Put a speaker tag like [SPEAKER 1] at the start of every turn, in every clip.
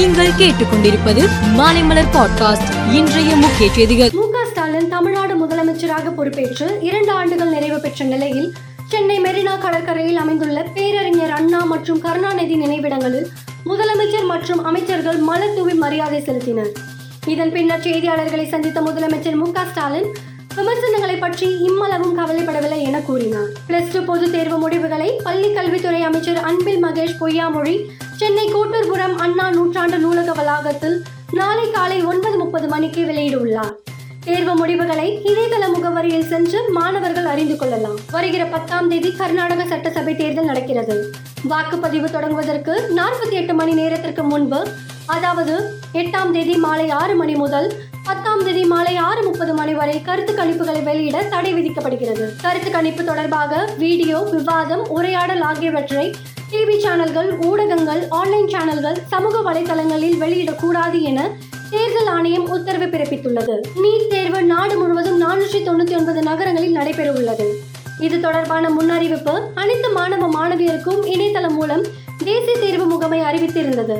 [SPEAKER 1] நீங்கள் கேட்டுக்கொண்டிருப்பது மாலைமலர் பாட்காஸ்ட் இன்றைய முக்கிய செய்திகள் மு ஸ்டாலின் தமிழ்நாடு முதலமைச்சராக பொறுப்பேற்று இரண்டு ஆண்டுகள் நிறைவு பெற்ற நிலையில் சென்னை மெரினா கடற்கரையில் அமைந்துள்ள பேரறிஞர் அண்ணா மற்றும் கருணாநிதி நினைவிடங்களில் முதலமைச்சர் மற்றும் அமைச்சர்கள் மலர் தூவி மரியாதை செலுத்தினர் இதன் பின்னர் செய்தியாளர்களை சந்தித்த முதலமைச்சர் மு ஸ்டாலின் விமர்சனங்களை பற்றி இம்மளவும் கவலைப்படவில்லை என கூறினார் பிளஸ் டூ பொதுத் தேர்வு முடிவுகளை பள்ளி கல்வித்துறை அமைச்சர் அன்பில் மகேஷ் பொய்யாமொழி சென்னை கோட்டூர்புரம் அண்ணா நூற்றாண்டு நூலக வளாகத்தில் நாளை காலை ஒன்பது முப்பது மணிக்கு வெளியிடுள்ளார் தேர்வு முடிவுகளை இணையதள முகவரியில் சென்று மாணவர்கள் அறிந்து கொள்ளலாம் வருகிற பத்தாம் தேதி கர்நாடக சட்டசபை தேர்தல் நடக்கிறது வாக்குப்பதிவு தொடங்குவதற்கு நாற்பத்தி எட்டு மணி நேரத்திற்கு முன்பு அதாவது எட்டாம் தேதி மாலை ஆறு மணி முதல் பத்தாம் தேதி மாலை ஆறு முப்பது மணி வரை கருத்து கணிப்புகளை வெளியிட தடை விதிக்கப்படுகிறது கருத்து கணிப்பு தொடர்பாக வீடியோ விவாதம் உரையாடல் ஆகியவற்றை டிவி சேனல்கள் ஊடகங்கள் ஆன்லைன் சேனல்கள் சமூக வலைதளங்களில் வெளியிடக்கூடாது என தேர்தல் ஆணையம் உத்தரவு பிறப்பித்துள்ளது நீட் தேர்வு நாடு முழுவதும் நானூற்றி தொண்ணூற்றி ஒன்பது நகரங்களில் நடைபெற உள்ளது இது தொடர்பான முன்னறிவிப்பு அனைத்து மாணவ மாணவியருக்கும் இணையதளம் மூலம் தேசிய தேர்வு முகமை அறிவித்திருந்தது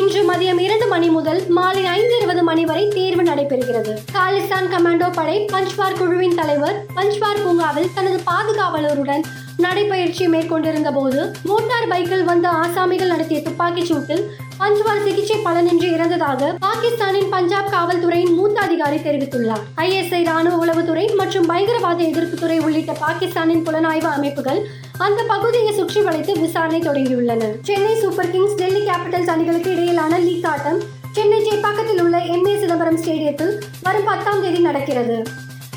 [SPEAKER 1] இன்று மதியம் இரண்டு மணி முதல் மாலை ஐந்து இருபது மணி வரை தேர்வு நடைபெறுகிறது காலிஸ்தான் கமாண்டோ படை பஞ்ச்பார் குழுவின் தலைவர் பஞ்ச்பார் பூங்காவில் தனது பாதுகாவலருடன் நடைபயிற்சி மேற்கொண்டிருந்த போது மோட்டார் பைக்கில் வந்த ஆசாமிகள் நடத்திய துப்பாக்கிச் சூட்டில் பஞ்சுவார் சிகிச்சை பலனின்றி இறந்ததாக பாகிஸ்தானின் பஞ்சாப் காவல்துறையின் மூத்த அதிகாரி தெரிவித்துள்ளார் ஐஎஸ்ஐ ராணுவ உளவுத்துறை மற்றும் பயங்கரவாத எதிர்ப்புத்துறை உள்ளிட்ட பாகிஸ்தானின் புலனாய்வு அமைப்புகள் அந்த பகுதியை சுற்றி வளைத்து விசாரணை தொடங்கியுள்ளன Chennai super Kings Delhi Capitals அணிகளுக்கு இடையிலான லீக் ஆட்டம் சென்னை சேப்பாக்கத்தில் உள்ள எம்ஏ சிதம்பரம் ஸ்டேடியத்தில் வரும் பத்தாம் தேதி நடக்கிறது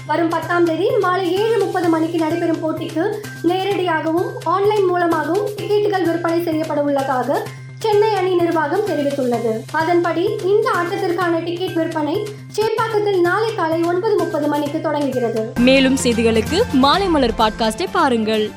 [SPEAKER 1] வரும் பத்தாம் தேதி மாலை ஏழு முப்பது மணிக்கு நடைபெறும் போட்டிக்கு நேரடியாகவும் ஆன்லைன் மூலமாகவும் டிக்கெட்டுகள் விற்பனை செய்யப்பட உள்ளதாக சென்னை அணி நிர்வாகம் தெரிவித்துள்ளது அதன்படி இந்த ஆட்டத்திற்கான டிக்கெட் விற்பனை சேப்பாக்கத்தில் நாளை காலை ஒன்பது முப்பது மணிக்கு தொடங்குகிறது
[SPEAKER 2] மேலும் செய்திகளுக்கு மாலை மலர் பாட்காஸ்டை பாருங்கள்